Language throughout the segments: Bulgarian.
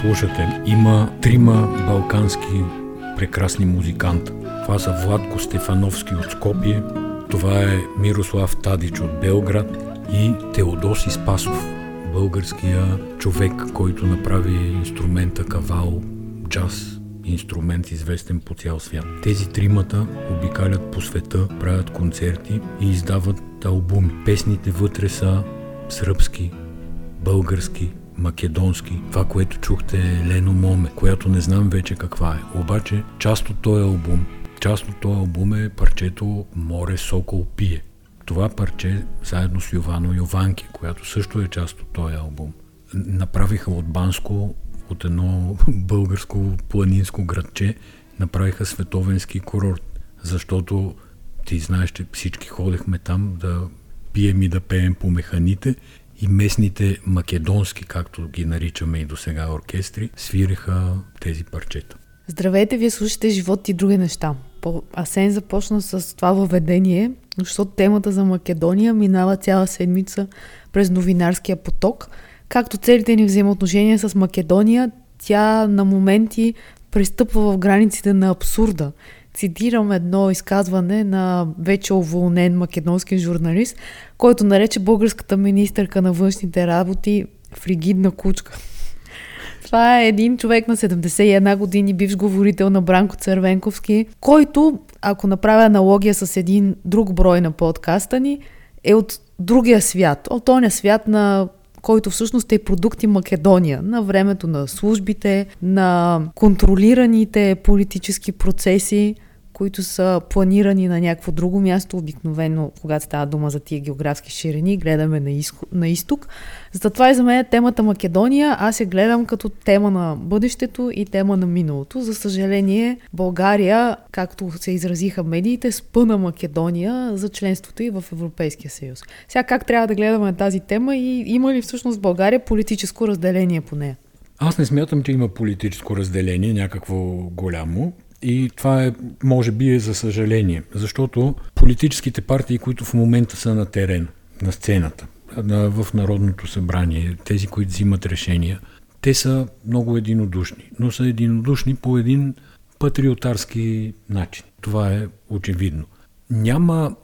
слушате, има трима балкански прекрасни музиканта. Това са Владко Стефановски от Скопие, това е Мирослав Тадич от Белград и Теодоси Спасов, българския човек, който направи инструмента кавал, джаз, инструмент известен по цял свят. Тези тримата обикалят по света, правят концерти и издават албуми. Песните вътре са сръбски, български, македонски. Това, което чухте е Лено Моме, която не знам вече каква е. Обаче част от този албум, част от този албум е парчето Море Сокол пие. Това парче, заедно с Йовано Йованки, която също е част от този албум, направиха от Банско, от едно българско планинско градче, направиха световенски курорт, защото ти знаеш, че всички ходехме там да пием и да пеем по механите и местните македонски, както ги наричаме и до сега оркестри, свиреха тези парчета. Здравейте, вие слушате Живот и други неща. Асен започна с това въведение, защото темата за Македония минава цяла седмица през новинарския поток. Както целите ни взаимоотношения с Македония, тя на моменти пристъпва в границите на абсурда. Цитирам едно изказване на вече уволнен македонски журналист, който нарече българската министърка на външните работи фригидна кучка. Това е един човек на 71 години, бивш говорител на Бранко Цървенковски, който, ако направя аналогия с един друг брой на подкаста ни, е от другия свят, от тоня свят на който всъщност е продукти Македония на времето на службите, на контролираните политически процеси, които са планирани на някакво друго място, обикновено, когато става дума за тия географски ширини, гледаме на, изко, на изток. Затова и за мен е темата Македония. Аз я гледам като тема на бъдещето и тема на миналото. За съжаление, България, както се изразиха медиите, спъна Македония за членството и в Европейския съюз. Сега как трябва да гледаме тази тема и има ли всъщност България политическо разделение по нея? Аз не смятам, че има политическо разделение, някакво голямо. И това е, може би е за съжаление, защото политическите партии, които в момента са на терен, на сцената, в Народното събрание, тези, които взимат решения, те са много единодушни, но са единодушни по един патриотарски начин. Това е очевидно. Няма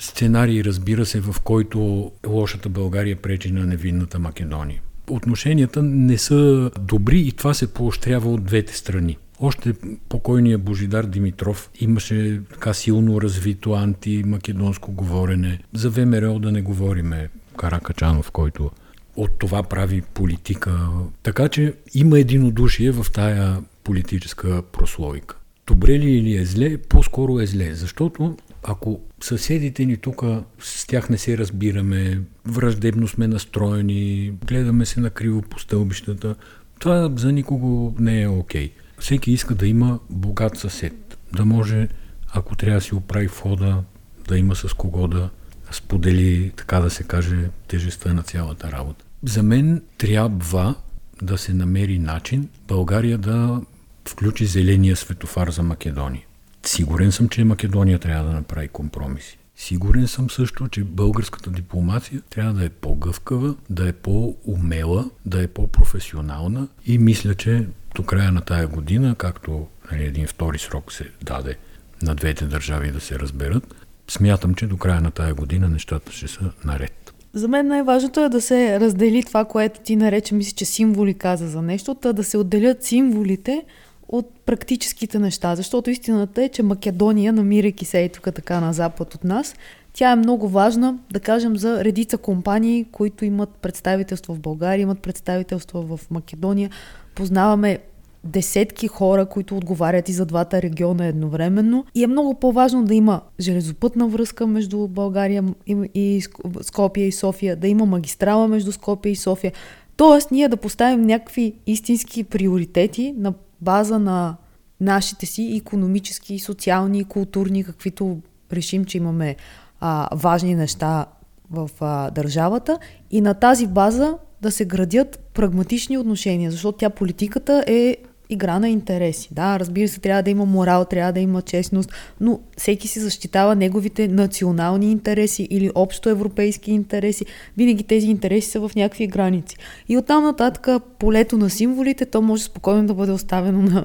сценарий, разбира се, в който лошата България пречи на невинната Македония. Отношенията не са добри и това се поощрява от двете страни. Още покойният Божидар Димитров имаше така силно развито антимакедонско говорене. За ВМРО да не говориме Каракачанов, който от това прави политика. Така че има единодушие в тая политическа прослойка. Добре ли или е зле? По-скоро е зле, защото ако съседите ни тук с тях не се разбираме, враждебно сме настроени, гледаме се на криво по стълбищата, това за никого не е окей. Okay. Всеки иска да има богат съсед, да може, ако трябва да си оправи входа, да има с кого да сподели, така да се каже, тежестта на цялата работа. За мен трябва да се намери начин България да включи зеления светофар за Македония. Сигурен съм, че Македония трябва да направи компромиси. Сигурен съм също, че българската дипломация трябва да е по-гъвкава, да е по-умела, да е по-професионална и мисля, че до края на тая година, както нали, един втори срок се даде на двете държави да се разберат, смятам, че до края на тая година нещата ще са наред. За мен най-важното е да се раздели това, което ти нарече, мисля, че символи каза за нещо, да се отделят символите от практическите неща, защото истината е, че Македония, намирайки се и тук така на запад от нас, тя е много важна, да кажем, за редица компании, които имат представителство в България, имат представителство в Македония. Познаваме десетки хора, които отговарят и за двата региона едновременно. И е много по-важно да има железопътна връзка между България и Скопия и София, да има магистрала между Скопия и София. Тоест, ние да поставим някакви истински приоритети на база на нашите си економически, социални, културни, каквито решим, че имаме а, важни неща в а, държавата и на тази база да се градят прагматични отношения, защото тя политиката е игра на интереси. Да, разбира се, трябва да има морал, трябва да има честност, но всеки си защитава неговите национални интереси или общо европейски интереси. Винаги тези интереси са в някакви граници. И оттам нататък полето на символите, то може спокойно да бъде оставено на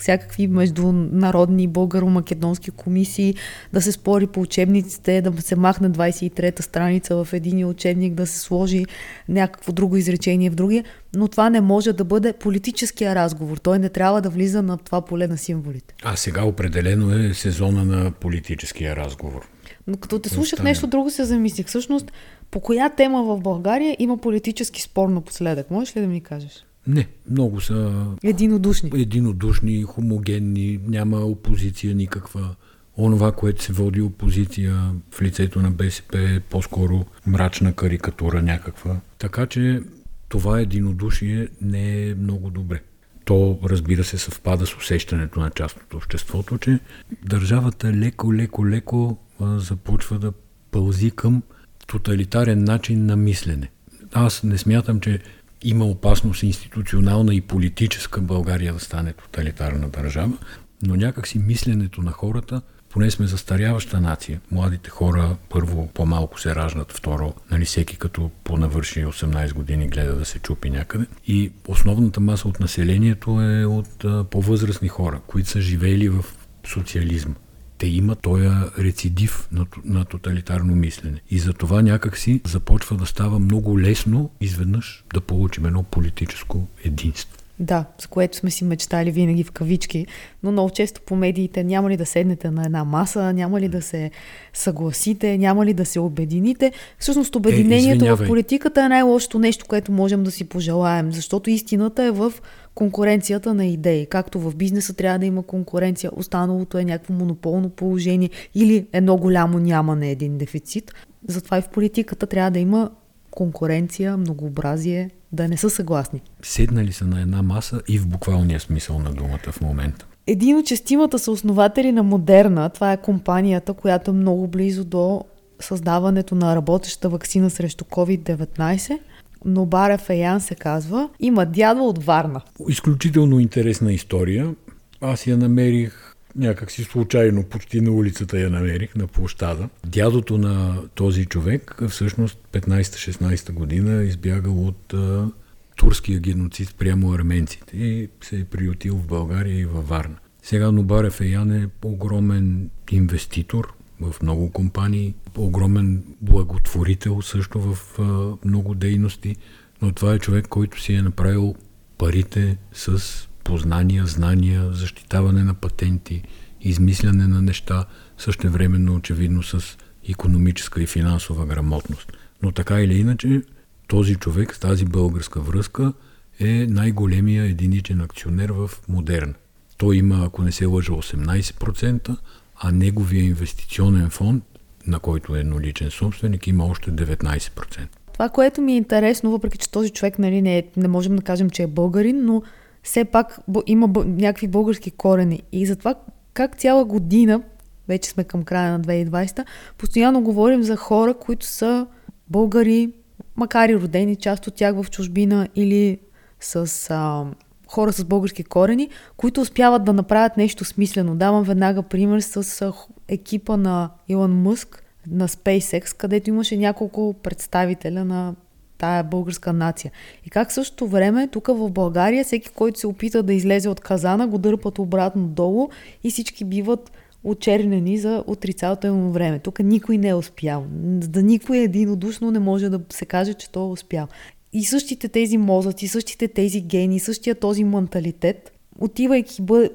всякакви международни българо-македонски комисии, да се спори по учебниците, да се махне 23-та страница в един учебник, да се сложи някакво друго изречение в другия, но това не може да бъде политическия разговор. Той не трябва да влиза на това поле на символите. А сега определено е сезона на политическия разговор. Но като те слушах нещо друго се замислих. Всъщност, по коя тема в България има политически спор напоследък? Можеш ли да ми кажеш? Не, много са единодушни. Единодушни, хомогенни, няма опозиция никаква. Онова, което се води опозиция в лицето на БСП е по-скоро мрачна карикатура някаква. Така че това единодушие не е много добре. То, разбира се, съвпада с усещането на част от обществото, че държавата леко, леко, леко започва да пълзи към тоталитарен начин на мислене. Аз не смятам, че има опасност институционална и политическа България да стане тоталитарна държава, но някакси мисленето на хората, поне сме застаряваща нация. Младите хора първо по-малко се раждат, второ, нали всеки като понавърши 18 години гледа да се чупи някъде. И основната маса от населението е от а, по-възрастни хора, които са живеели в социализма те имат този рецидив на, на тоталитарно мислене. И за това някакси започва да става много лесно изведнъж да получим едно политическо единство. Да, за което сме си мечтали винаги в кавички, но много често по медиите няма ли да седнете на една маса, няма ли да се съгласите, няма ли да се обедините. Всъщност е, обединението е, в политиката е най-лошото нещо, което можем да си пожелаем, защото истината е в конкуренцията на идеи. Както в бизнеса трябва да има конкуренция, останалото е някакво монополно положение или едно голямо няма на един дефицит. Затова и в политиката трябва да има конкуренция, многообразие, да не са съгласни. Седнали са на една маса и в буквалния смисъл на думата в момента. Един от честимата са основатели на Модерна. Това е компанията, която е много близо до създаването на работеща вакцина срещу COVID-19. Нобара Феян се казва. Има дядо от Варна. Изключително интересна история. Аз я намерих някак си случайно, почти на улицата я намерих, на площада. Дядото на този човек всъщност 15-16 година е избягал от а, турския геноцид прямо арменците и се е приютил в България и във Варна. Сега Нобарев Еян е огромен инвеститор в много компании, огромен благотворител също в а, много дейности, но това е човек, който си е направил парите с познания, знания, защитаване на патенти, измисляне на неща, същевременно очевидно с економическа и финансова грамотност. Но така или иначе, този човек с тази българска връзка е най-големия единичен акционер в Модерна. Той има, ако не се лъжа, 18%, а неговия инвестиционен фонд, на който е едноличен собственик, има още 19%. Това, което ми е интересно, въпреки че този човек нали, не, е, не можем да кажем, че е българин, но все пак има някакви български корени. И затова как цяла година, вече сме към края на 2020, постоянно говорим за хора, които са българи, макар и родени, част от тях в чужбина или с а, хора с български корени, които успяват да направят нещо смислено. Давам веднага пример с екипа на Илон Мъск на SpaceX, където имаше няколко представителя на тая българска нация. И как същото време, тук в България, всеки, който се опита да излезе от казана, го дърпат обратно долу и всички биват очернени за отрицателно време. Тук никой не е успял. Да никой единодушно не може да се каже, че той е успял. И същите тези мозъци, същите тези гени, същия този менталитет, отивайки бъде,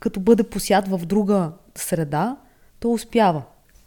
като бъде посят в друга среда, то успява.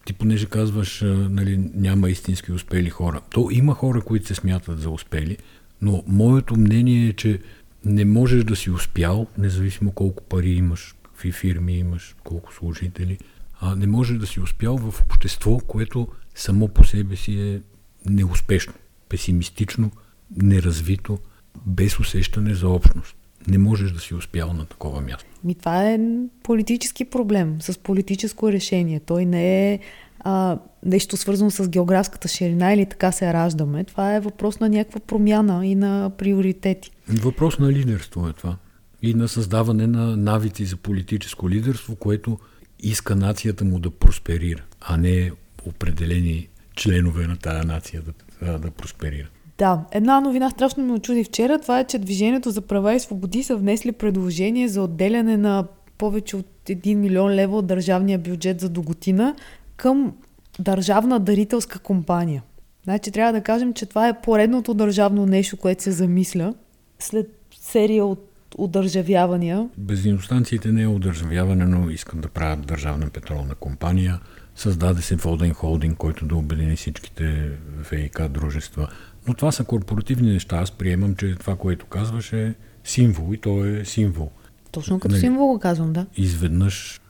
Ти понеже казваш, нали, няма истински успели хора. То има хора, които се смятат за успели, но моето мнение е, че не можеш да си успял, независимо колко пари имаш, какви фирми имаш, колко служители, а не можеш да си успял в общество, което само по себе си е неуспешно, песимистично, неразвито, без усещане за общност. Не можеш да си успял на такова място. Ми това е политически проблем с политическо решение. Той не е а, нещо свързано с географската ширина или така се раждаме. Това е въпрос на някаква промяна и на приоритети. Въпрос на лидерство е това. и на създаване на навици за политическо лидерство, което иска нацията му да просперира, а не определени членове на тая нация да, да просперира. Да, една новина страшно ме очуди вчера. Това е, че Движението за права и свободи са внесли предложение за отделяне на повече от 1 милион лева от държавния бюджет за доготина към държавна дарителска компания. Значи трябва да кажем, че това е поредното държавно нещо, което се замисля след серия от удържавявания. Бензиностанциите не е удържавяване, но искат да правят държавна петролна компания. Създаде се Воден холдинг, който да обедини всичките ВИК дружества. Но това са корпоративни неща. Аз приемам, че това, което казваш е символ и то е символ. Точно като не, символ го казвам, да. Изведнъж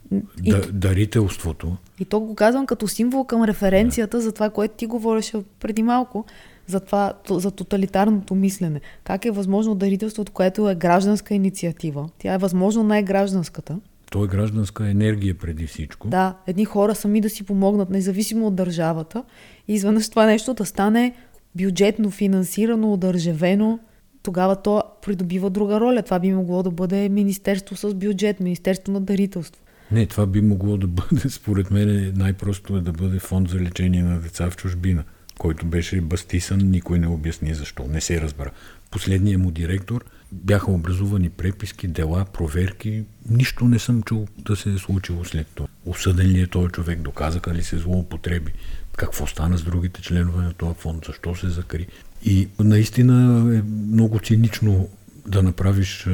и, да, дарителството. И то го казвам като символ към референцията да. за това, което ти говореше преди малко, за, това, за тоталитарното мислене. Как е възможно дарителството, което е гражданска инициатива? Тя е възможно най-гражданската. То е гражданска енергия преди всичко. Да, едни хора сами да си помогнат, независимо от държавата. И изведнъж това нещо да стане бюджетно финансирано, удържавено, тогава то придобива друга роля. Това би могло да бъде министерство с бюджет, министерство на дарителство. Не, това би могло да бъде, според мен, най-просто е да бъде фонд за лечение на деца в чужбина, който беше бастисан, никой не обясни защо, не се разбра. Последният му директор бяха образувани преписки, дела, проверки. Нищо не съм чул да се е случило след това. Осъден ли е този човек, доказаха ли се злоупотреби, какво стана с другите членове на този фонд, защо се закри. И наистина е много цинично да направиш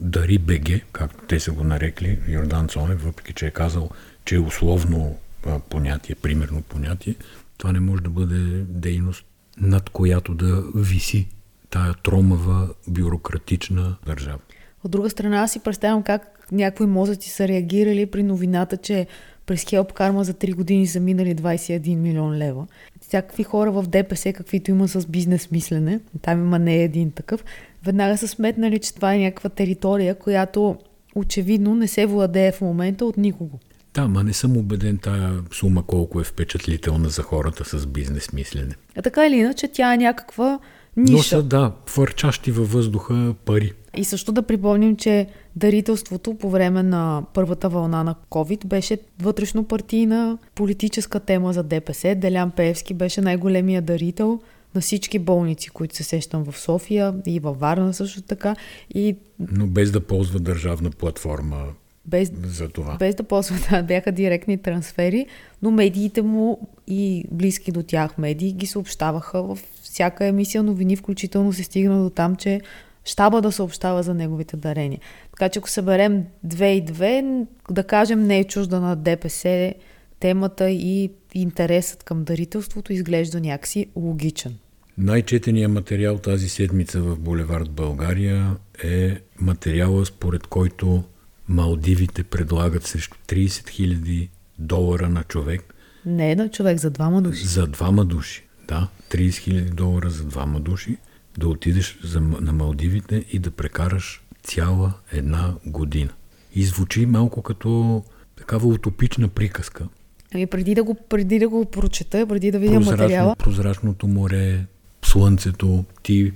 Дари БГ, както те са го нарекли, Йордан Цонев, въпреки че е казал, че е условно понятие, примерно понятие, това не може да бъде дейност, над която да виси тая тромава бюрократична държава. От друга страна, аз си представям как някои мозъци са реагирали при новината, че през Хелп Карма за 3 години са минали 21 милион лева. Всякакви хора в ДПС, каквито има с бизнес мислене, там има не един такъв, веднага са сметнали, че това е някаква територия, която очевидно не се владее в момента от никого. Да, ма не съм убеден тая сума колко е впечатлителна за хората с бизнес мислене. А така или иначе, тя е някаква Но са, да, фърчащи във въздуха пари. И също да припомним, че дарителството по време на първата вълна на COVID беше вътрешно партийна политическа тема за ДПС. Делян Пеевски беше най-големия дарител на всички болници, които се сещам в София и във Варна също така. И... Но без да ползва държавна платформа без, за това. Без да ползва, да, бяха директни трансфери, но медиите му и близки до тях медии ги съобщаваха в всяка емисия новини, включително се стигна до там, че щаба да съобщава за неговите дарения. Така че ако съберем две и две, да кажем не е чужда на ДПС темата и интересът към дарителството изглежда някакси логичен. Най-четеният материал тази седмица в Булевард България е материала, според който Малдивите предлагат срещу 30 000 долара на човек. Не на човек, за двама души. За двама души, да. 30 000 долара за двама души да отидеш за, на Малдивите и да прекараш цяла една година. И звучи малко като такава утопична приказка. Ами преди да го, преди да го прочета, преди да видя Прозрачно, материала... Прозрачното море, слънцето, ти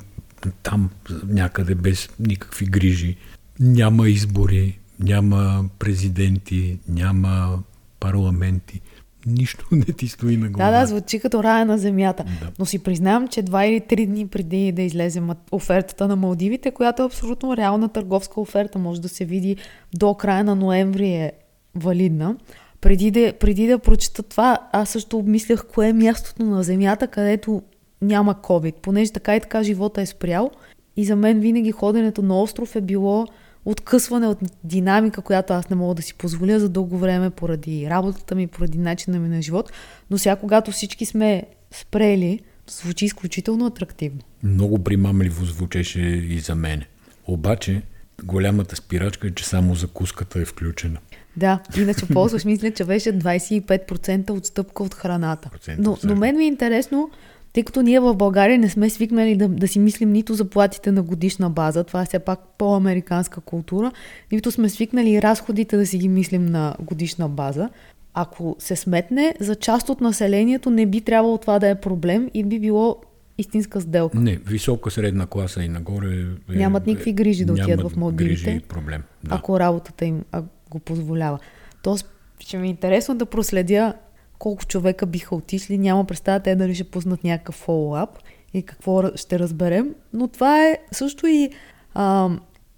там някъде без никакви грижи. Няма избори, няма президенти, няма парламенти. Нищо не ти стои на глава. Да, да, звучи като рая на земята. Да. Но си признавам, че два или три дни преди да излезе офертата на Малдивите, която е абсолютно реална търговска оферта, може да се види до края на ноември е валидна. Преди да, преди да прочета това, аз също обмислях кое е мястото на земята, където няма COVID, понеже така и така живота е спрял. И за мен винаги ходенето на остров е било откъсване от динамика, която аз не мога да си позволя за дълго време поради работата ми, поради начина ми на живот. Но сега, когато всички сме спрели, звучи изключително атрактивно. Много примамливо звучеше и за мене. Обаче, голямата спирачка е, че само закуската е включена. Да, иначе ползваш, мисля, че беше 25% отстъпка от храната. Но, но мен ми е интересно, тъй като ние в България не сме свикнали да, да си мислим нито заплатите на годишна база, това е все пак по-американска култура, нито сме свикнали разходите да си ги мислим на годишна база. Ако се сметне, за част от населението не би трябвало това да е проблем и би било истинска сделка. Не, висока средна класа и нагоре. Е, нямат никакви грижи да отидат в Малдивите. проблем. Да. Ако работата им го позволява. Тоест, ще ми е интересно да проследя колко човека биха отишли. Няма представа те дали ще пуснат някакъв фоллоуап и какво ще разберем. Но това е също и а,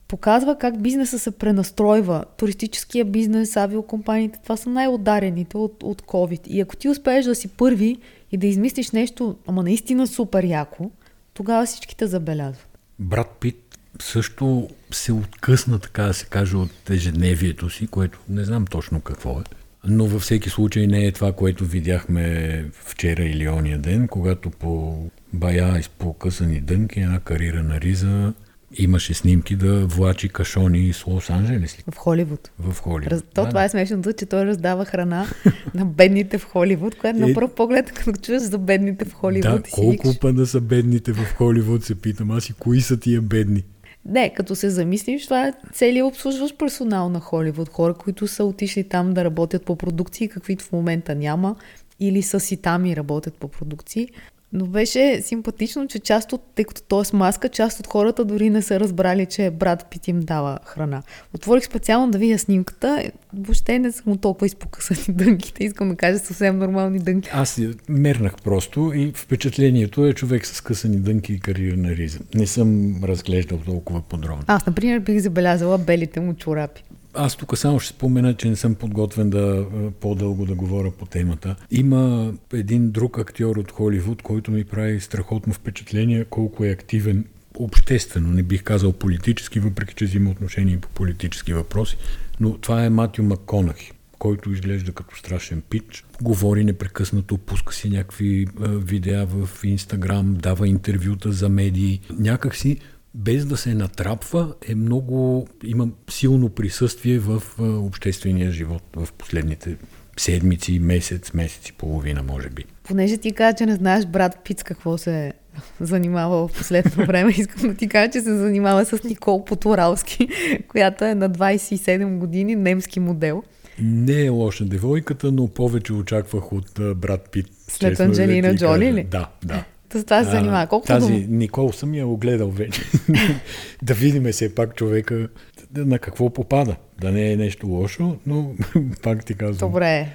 показва как бизнеса се пренастройва. Туристическия бизнес, авиокомпаниите, това са най-ударените от, от COVID. И ако ти успееш да си първи и да измислиш нещо, ама наистина супер яко, тогава всички те забелязват. Брат Пит също се откъсна, така да се каже, от ежедневието си, което не знам точно какво е. Но във всеки случай не е това, което видяхме вчера или ония ден, когато по бая изпокъсани дънки, една карирана риза, имаше снимки да влачи кашони с Лос-Анджелес. В Холивуд. В Холивуд. Раз... То, да, това е смешното, че той раздава храна на бедните в Холивуд, което на пръв поглед, като чуеш за бедните в Холивуд. Да, колко пъна са бедните в Холивуд, се питам. Аз и кои са тия бедни? Не, като се замислиш, това е целият обслужващ персонал на Холивуд. Хора, които са отишли там да работят по продукции, каквито в момента няма, или са си там и работят по продукции. Но беше симпатично, че част от, тъй като той е с маска, част от хората дори не са разбрали, че брат Пит им дава храна. Отворих специално да видя снимката. Въобще не съм толкова изпокъсани дънките. Искам да кажа съвсем нормални дънки. Аз мернах просто и впечатлението е човек с късани дънки и кариерна риза. Не съм разглеждал толкова подробно. Аз, например, бих забелязала белите му чорапи. Аз тук само ще спомена, че не съм подготвен да по-дълго да говоря по темата. Има един друг актьор от Холивуд, който ми прави страхотно впечатление колко е активен обществено, не бих казал политически, въпреки че взима отношение по политически въпроси, но това е Матю Макконахи който изглежда като страшен пич. Говори непрекъснато, пуска си някакви видеа в Инстаграм, дава интервюта за медии. Някакси без да се натрапва, е много, има силно присъствие в обществения живот в последните седмици, месец, месец и половина, може би. Понеже ти каза, че не знаеш брат Пиц какво се занимава в последно време, искам да ти кажа, че се занимава с Никол Потуралски, която е на 27 години, немски модел. Не е лоша девойката, но повече очаквах от брат Пит. След Анджелина Джоли ли? Да, да. С това се занимава. Колко тази дума? Никол съм я огледал вече. да видим все пак човека на какво попада. Да не е нещо лошо, но пак ти казвам. Добре.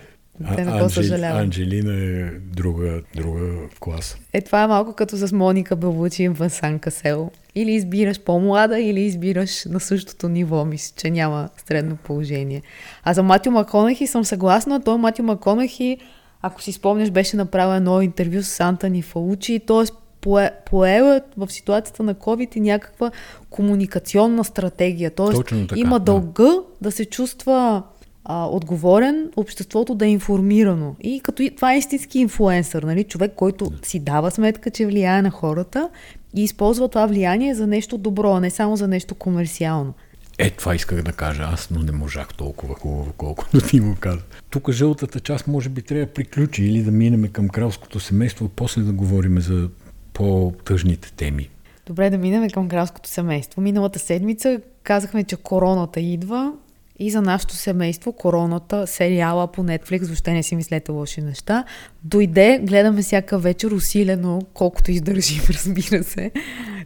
Те не Анджел, съжалявам. Анджелина е друга, друга класа. Е, това е малко като с Моника Белучи и Вансан Касел. Или избираш по-млада, или избираш на същото ниво. Мисля, че няма средно положение. А за Матио Маконахи съм съгласна. Той Матио Маконахи ако си спомняш, беше направено едно интервю с Антони Фаучи, т.е. поела в ситуацията на COVID и някаква комуникационна стратегия. Т.е. има дълга да. да се чувства а, отговорен, обществото да е информирано. И като това е истински инфлуенсър, нали? човек, който си дава сметка, че влияе на хората и използва това влияние за нещо добро, а не само за нещо комерциално. Е, това исках да кажа аз, но не можах толкова хубаво, колкото ти му каза. Тук жълтата част може би трябва да приключи или да минем към кралското семейство, после да говорим за по-тъжните теми. Добре, да минем към кралското семейство. Миналата седмица казахме, че короната идва и за нашето семейство короната, сериала по Netflix, въобще не си мислете лоши неща. Дойде, гледаме всяка вечер усилено, колкото издържим, разбира се.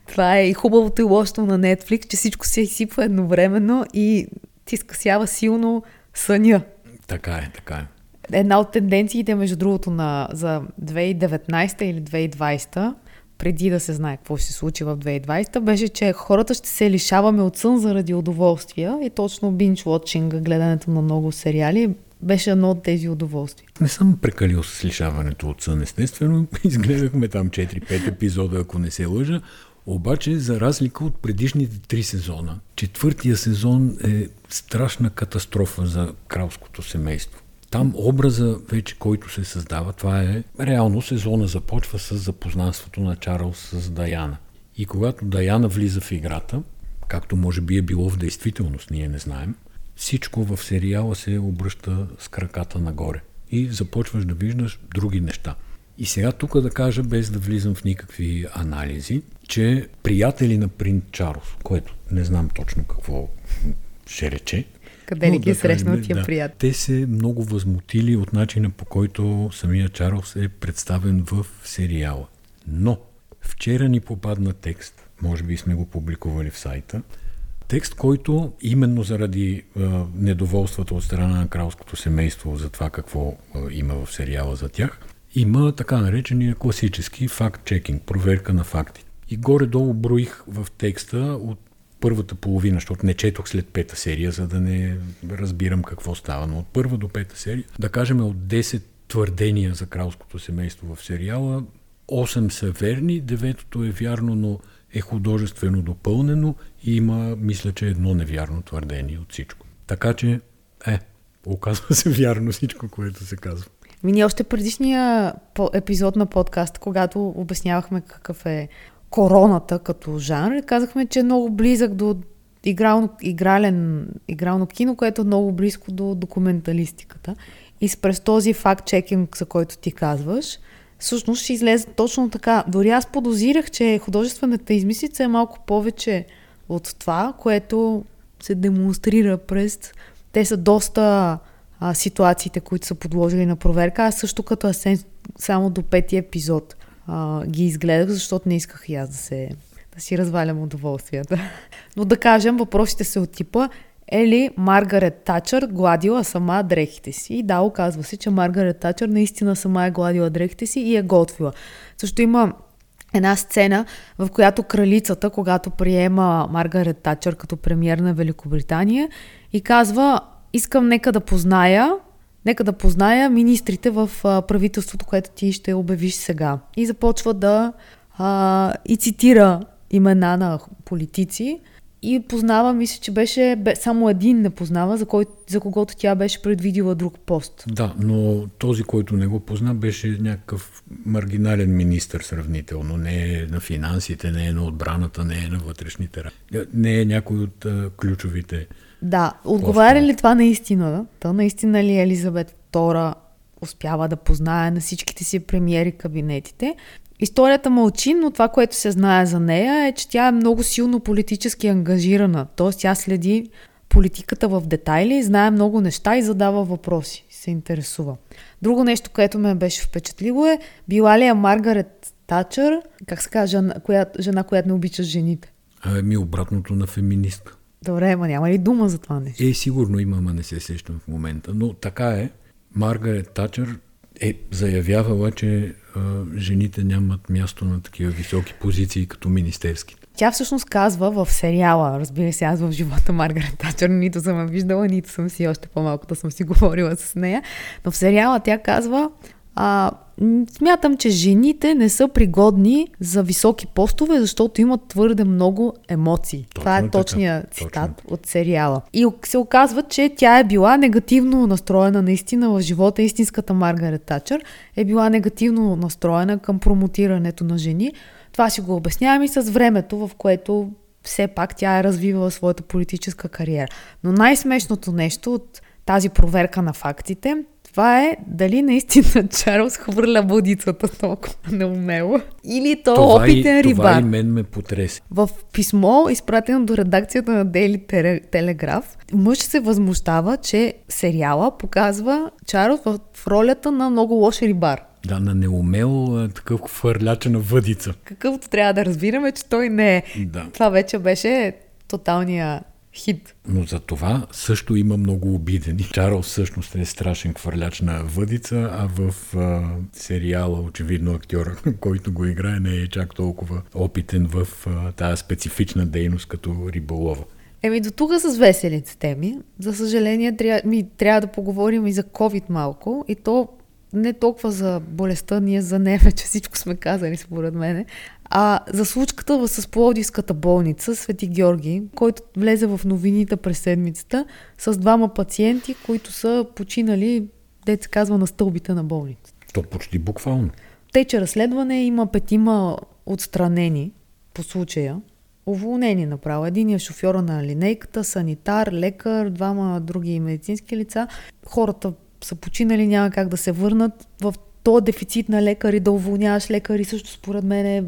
Това е и хубавото и лошото на Netflix, че всичко се изсипва едновременно и ти скъсява силно съня. Така е, така е. Една от тенденциите, между другото, на, за 2019 или 2020 преди да се знае какво ще се случи в 2020, беше, че хората ще се лишаваме от сън заради удоволствия и точно бинч watching, гледането на много сериали, беше едно от тези удоволствия. Не съм прекалил с лишаването от сън, естествено. Изгледахме там 4-5 епизода, ако не се лъжа. Обаче, за разлика от предишните три сезона, четвъртия сезон е страшна катастрофа за кралското семейство. Там образа вече, който се създава, това е реално сезона започва с запознанството на Чарлз с Даяна. И когато Даяна влиза в играта, както може би е било в действителност, ние не знаем, всичко в сериала се обръща с краката нагоре. И започваш да виждаш други неща. И сега тук да кажа, без да влизам в никакви анализи, че приятели на принц Чарлз, което не знам точно какво ще рече, къде ли ги да срещнал тия да, приятели? Те се много възмутили от начина по който самия Чарлз е представен в сериала. Но Вчера ни попадна текст, може би сме го публикували в сайта, текст, който именно заради е, недоволствата от страна на кралското семейство за това какво е, има в сериала за тях, има така наречения класически факт-чекинг, проверка на факти. И горе-долу броих в текста от първата половина, защото не четох след пета серия, за да не разбирам какво става, но от първа до пета серия, да кажем от 10 твърдения за кралското семейство в сериала, 8 са верни, деветото е вярно, но е художествено допълнено и има, мисля, че едно невярно твърдение от всичко. Така че, е, оказва се вярно всичко, което се казва. Ми ние още предишния епизод на подкаст, когато обяснявахме какъв е короната като жанр, казахме, че е много близък до игрално, игрален, игрално кино, което е много близко до документалистиката. И през този факт-чекинг, за който ти казваш, всъщност ще излезе точно така. Дори аз подозирах, че художествената измислица е малко повече от това, което се демонстрира през... Те са доста а, ситуациите, които са подложили на проверка. Аз също като Асен само до пети епизод а, ги изгледах, защото не исках и аз да се да си развалям удоволствията. Но да кажем, въпросите са от типа е ли Маргарет Тачър гладила сама дрехите си? И да, оказва се, че Маргарет Тачър наистина сама е гладила дрехите си и е готвила. Също има една сцена, в която кралицата, когато приема Маргарет Тачър като премьер на Великобритания и казва, искам нека да позная, нека да позная министрите в правителството, което ти ще обявиш сега. И започва да а, и цитира имена на политици, и познава, мисля, че беше само един не познава, за, кой, за когото тя беше предвидила друг пост. Да, но този, който не го позна, беше някакъв маргинален министр сравнително. Не е на финансите, не е на отбраната, не е на вътрешните Не е някой от а, ключовите. Да, отговаря ли това наистина? То наистина ли Елизабет II успява да познае на всичките си премиери кабинетите? Историята мълчи, но това, което се знае за нея е, че тя е много силно политически ангажирана. Тоест тя следи политиката в детайли, знае много неща и задава въпроси, се интересува. Друго нещо, което ме беше впечатлило е, била ли е Маргарет Тачър, как се казва, жена, коя, жена, която не обича жените? Ами обратното на феминистка. Добре, ма няма ли дума за това нещо? Е, сигурно има, ама не се сещам в момента. Но така е. Маргарет Тачър е заявявала, че а, жените нямат място на такива високи позиции като министерски. Тя всъщност казва в сериала, разбира се, аз в живота Маргарет Тачър нито съм виждала, нито съм си още по-малко да съм си говорила с нея, но в сериала тя казва, а, смятам, че жените не са пригодни за високи постове, защото имат твърде много емоции. Точно Това е точният цитат Точно. от сериала. И се оказва, че тя е била негативно настроена наистина в живота. Истинската Маргарет Тачър е била негативно настроена към промотирането на жени. Това си го обяснявам и с времето, в което все пак тя е развивала своята политическа кариера. Но най-смешното нещо от тази проверка на фактите това е дали наистина Чарлз хвърля будицата толкова неумело. Или то това опитен и, рибар. Това и мен ме потресе. В писмо, изпратено до редакцията на Daily Telegraph, мъж се възмущава, че сериала показва Чарлз в ролята на много лош рибар. Да, на неумел такъв хвърляча на въдица. Какъвто трябва да разбираме, че той не е. Да. Това вече беше тоталния хит. Но за това също има много обидени. Чарлз всъщност е страшен хвърляч на въдица, а в а, сериала очевидно актьора, който го играе, не е чак толкова опитен в а, тази специфична дейност като риболова. Еми до тук с веселите теми. За съжаление, трябва, ми, трябва да поговорим и за COVID малко. И то не толкова за болестта, ние за нея вече всичко сме казали, според мене, а за случката с Пловдивската болница Свети Георги, който влезе в новините през седмицата с двама пациенти, които са починали, деца казва, на стълбите на болницата. То почти буквално. Тече разследване, има петима отстранени по случая, уволнени направо. Един е шофьора на линейката, санитар, лекар, двама други медицински лица. Хората са починали, няма как да се върнат. В то дефицит на лекари, да уволняваш лекари, също според мен е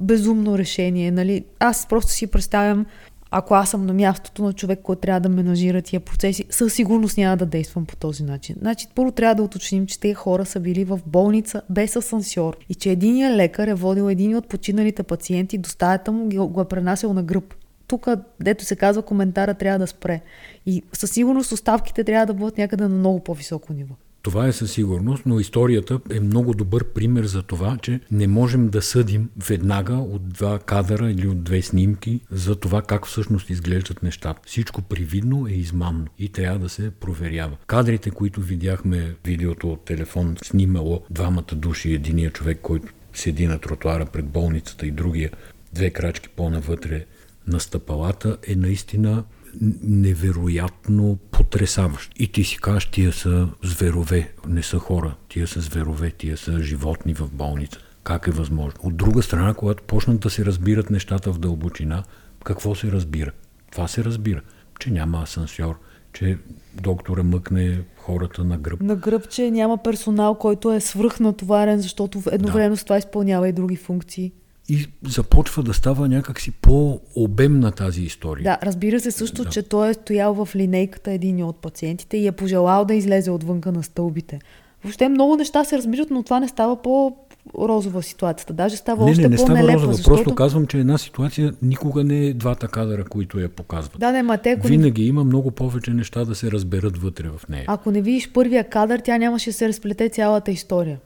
безумно решение. Нали? Аз просто си представям, ако аз съм на мястото на човек, който трябва да менажира тия процеси, със сигурност няма да действам по този начин. Значи, първо трябва да уточним, че тези хора са били в болница без асансьор и че единият лекар е водил един от починалите пациенти до стаята му, го е пренасял на гръб. Тук, дето се казва, коментара трябва да спре. И със сигурност оставките трябва да бъдат някъде на много по-високо ниво. Това е със сигурност, но историята е много добър пример за това, че не можем да съдим веднага от два кадъра или от две снимки за това как всъщност изглеждат нещата. Всичко привидно е измамно и трябва да се проверява. Кадрите, които видяхме, видеото от телефон снимало двамата души, единия човек, който седи на тротуара пред болницата и другия две крачки по-навътре на стъпалата, е наистина невероятно потрясаващ. И ти си кажеш, тия са зверове, не са хора, тия са зверове, тия са животни в болница. Как е възможно? От друга страна, когато почнат да се разбират нещата в дълбочина, какво се разбира? Това се разбира, че няма асансьор, че доктора мъкне хората на гръб. На гръб, че няма персонал, който е свръхнатоварен, защото едновременно да. с това изпълнява и други функции и започва да става някакси по-обемна тази история. Да, разбира се също, да. че той е стоял в линейката един от пациентите и е пожелал да излезе отвънка на стълбите. Въобще много неща се разбират, но това не става по розова ситуацията. Даже става не, още не, не по-нелепа. Става розова. Защото... Просто казвам, че една ситуация никога не е двата кадъра, които я показват. Да, не, ма те, ако Винаги не... има много повече неща да се разберат вътре в нея. Ако не видиш първия кадър, тя нямаше да се разплете цялата история.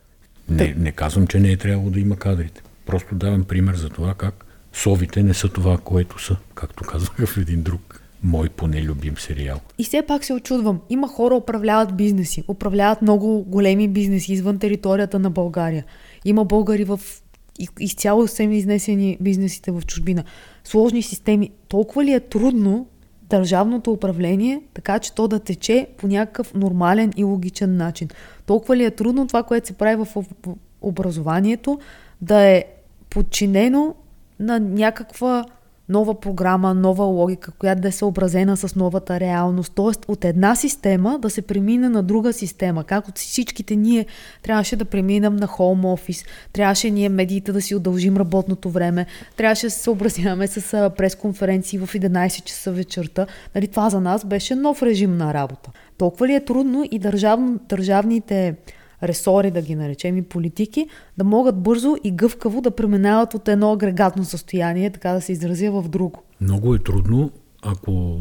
Не, не казвам, че не е трябвало да има кадрите. Просто давам пример за това как совите не са това, което са, както казваха в един друг мой поне любим сериал. И все пак се очудвам. Има хора, управляват бизнеси, управляват много големи бизнеси извън територията на България. Има българи в изцяло са изнесени бизнесите в чужбина. Сложни системи. Толкова ли е трудно държавното управление, така че то да тече по някакъв нормален и логичен начин? Толкова ли е трудно това, което се прави в образованието, да е подчинено на някаква нова програма, нова логика, която да е съобразена с новата реалност. Тоест от една система да се премине на друга система. Как от всичките ние трябваше да преминем на хоум офис, трябваше ние медиите да си удължим работното време, трябваше да се съобразяваме с пресконференции в 11 часа вечерта. Нали, това за нас беше нов режим на работа. Толкова ли е трудно и държав, държавните ресори, да ги наречем и политики, да могат бързо и гъвкаво да преминават от едно агрегатно състояние, така да се изразя в друго. Много е трудно, ако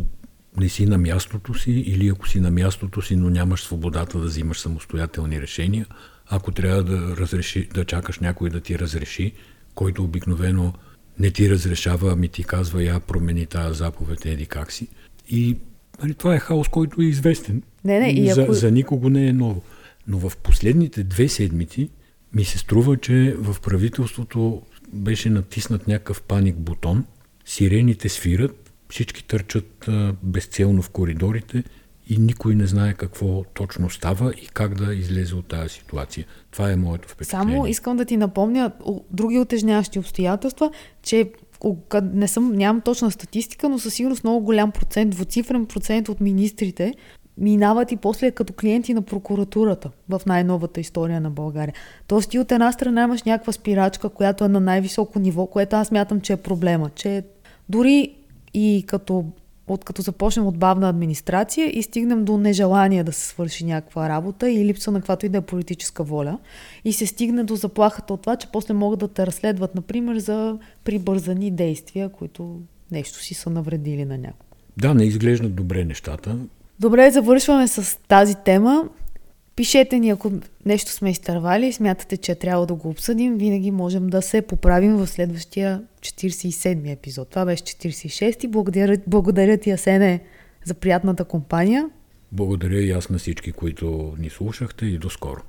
не си на мястото си или ако си на мястото си, но нямаш свободата да взимаш самостоятелни решения, ако трябва да, разреши, да чакаш някой да ти разреши, който обикновено не ти разрешава, ами ти казва, я промени тази заповед, еди как си. И нали, това е хаос, който е известен. Не, не, и за, ако... за никого не е ново. Но в последните две седмици ми се струва, че в правителството беше натиснат някакъв паник бутон, сирените свират, всички търчат безцелно в коридорите и никой не знае какво точно става и как да излезе от тази ситуация. Това е моето впечатление. Само искам да ти напомня други отежняващи обстоятелства, че не съм, нямам точна статистика, но със сигурност много голям процент, двуцифрен процент от министрите минават и после като клиенти на прокуратурата в най-новата история на България. Тоест ти от една страна имаш някаква спирачка, която е на най-високо ниво, което аз мятам, че е проблема. Че дори и като, от като започнем от бавна администрация и стигнем до нежелание да се свърши някаква работа и липса на каквато и да е политическа воля и се стигне до заплахата от това, че после могат да те разследват, например, за прибързани действия, които нещо си са навредили на някого. Да, не изглеждат добре нещата. Добре, завършваме с тази тема. Пишете ни, ако нещо сме изтървали и смятате, че трябва да го обсъдим, винаги можем да се поправим в следващия 47 епизод. Това беше 46 и благодаря, благодаря ти, Асене, за приятната компания. Благодаря и аз на всички, които ни слушахте и до скоро.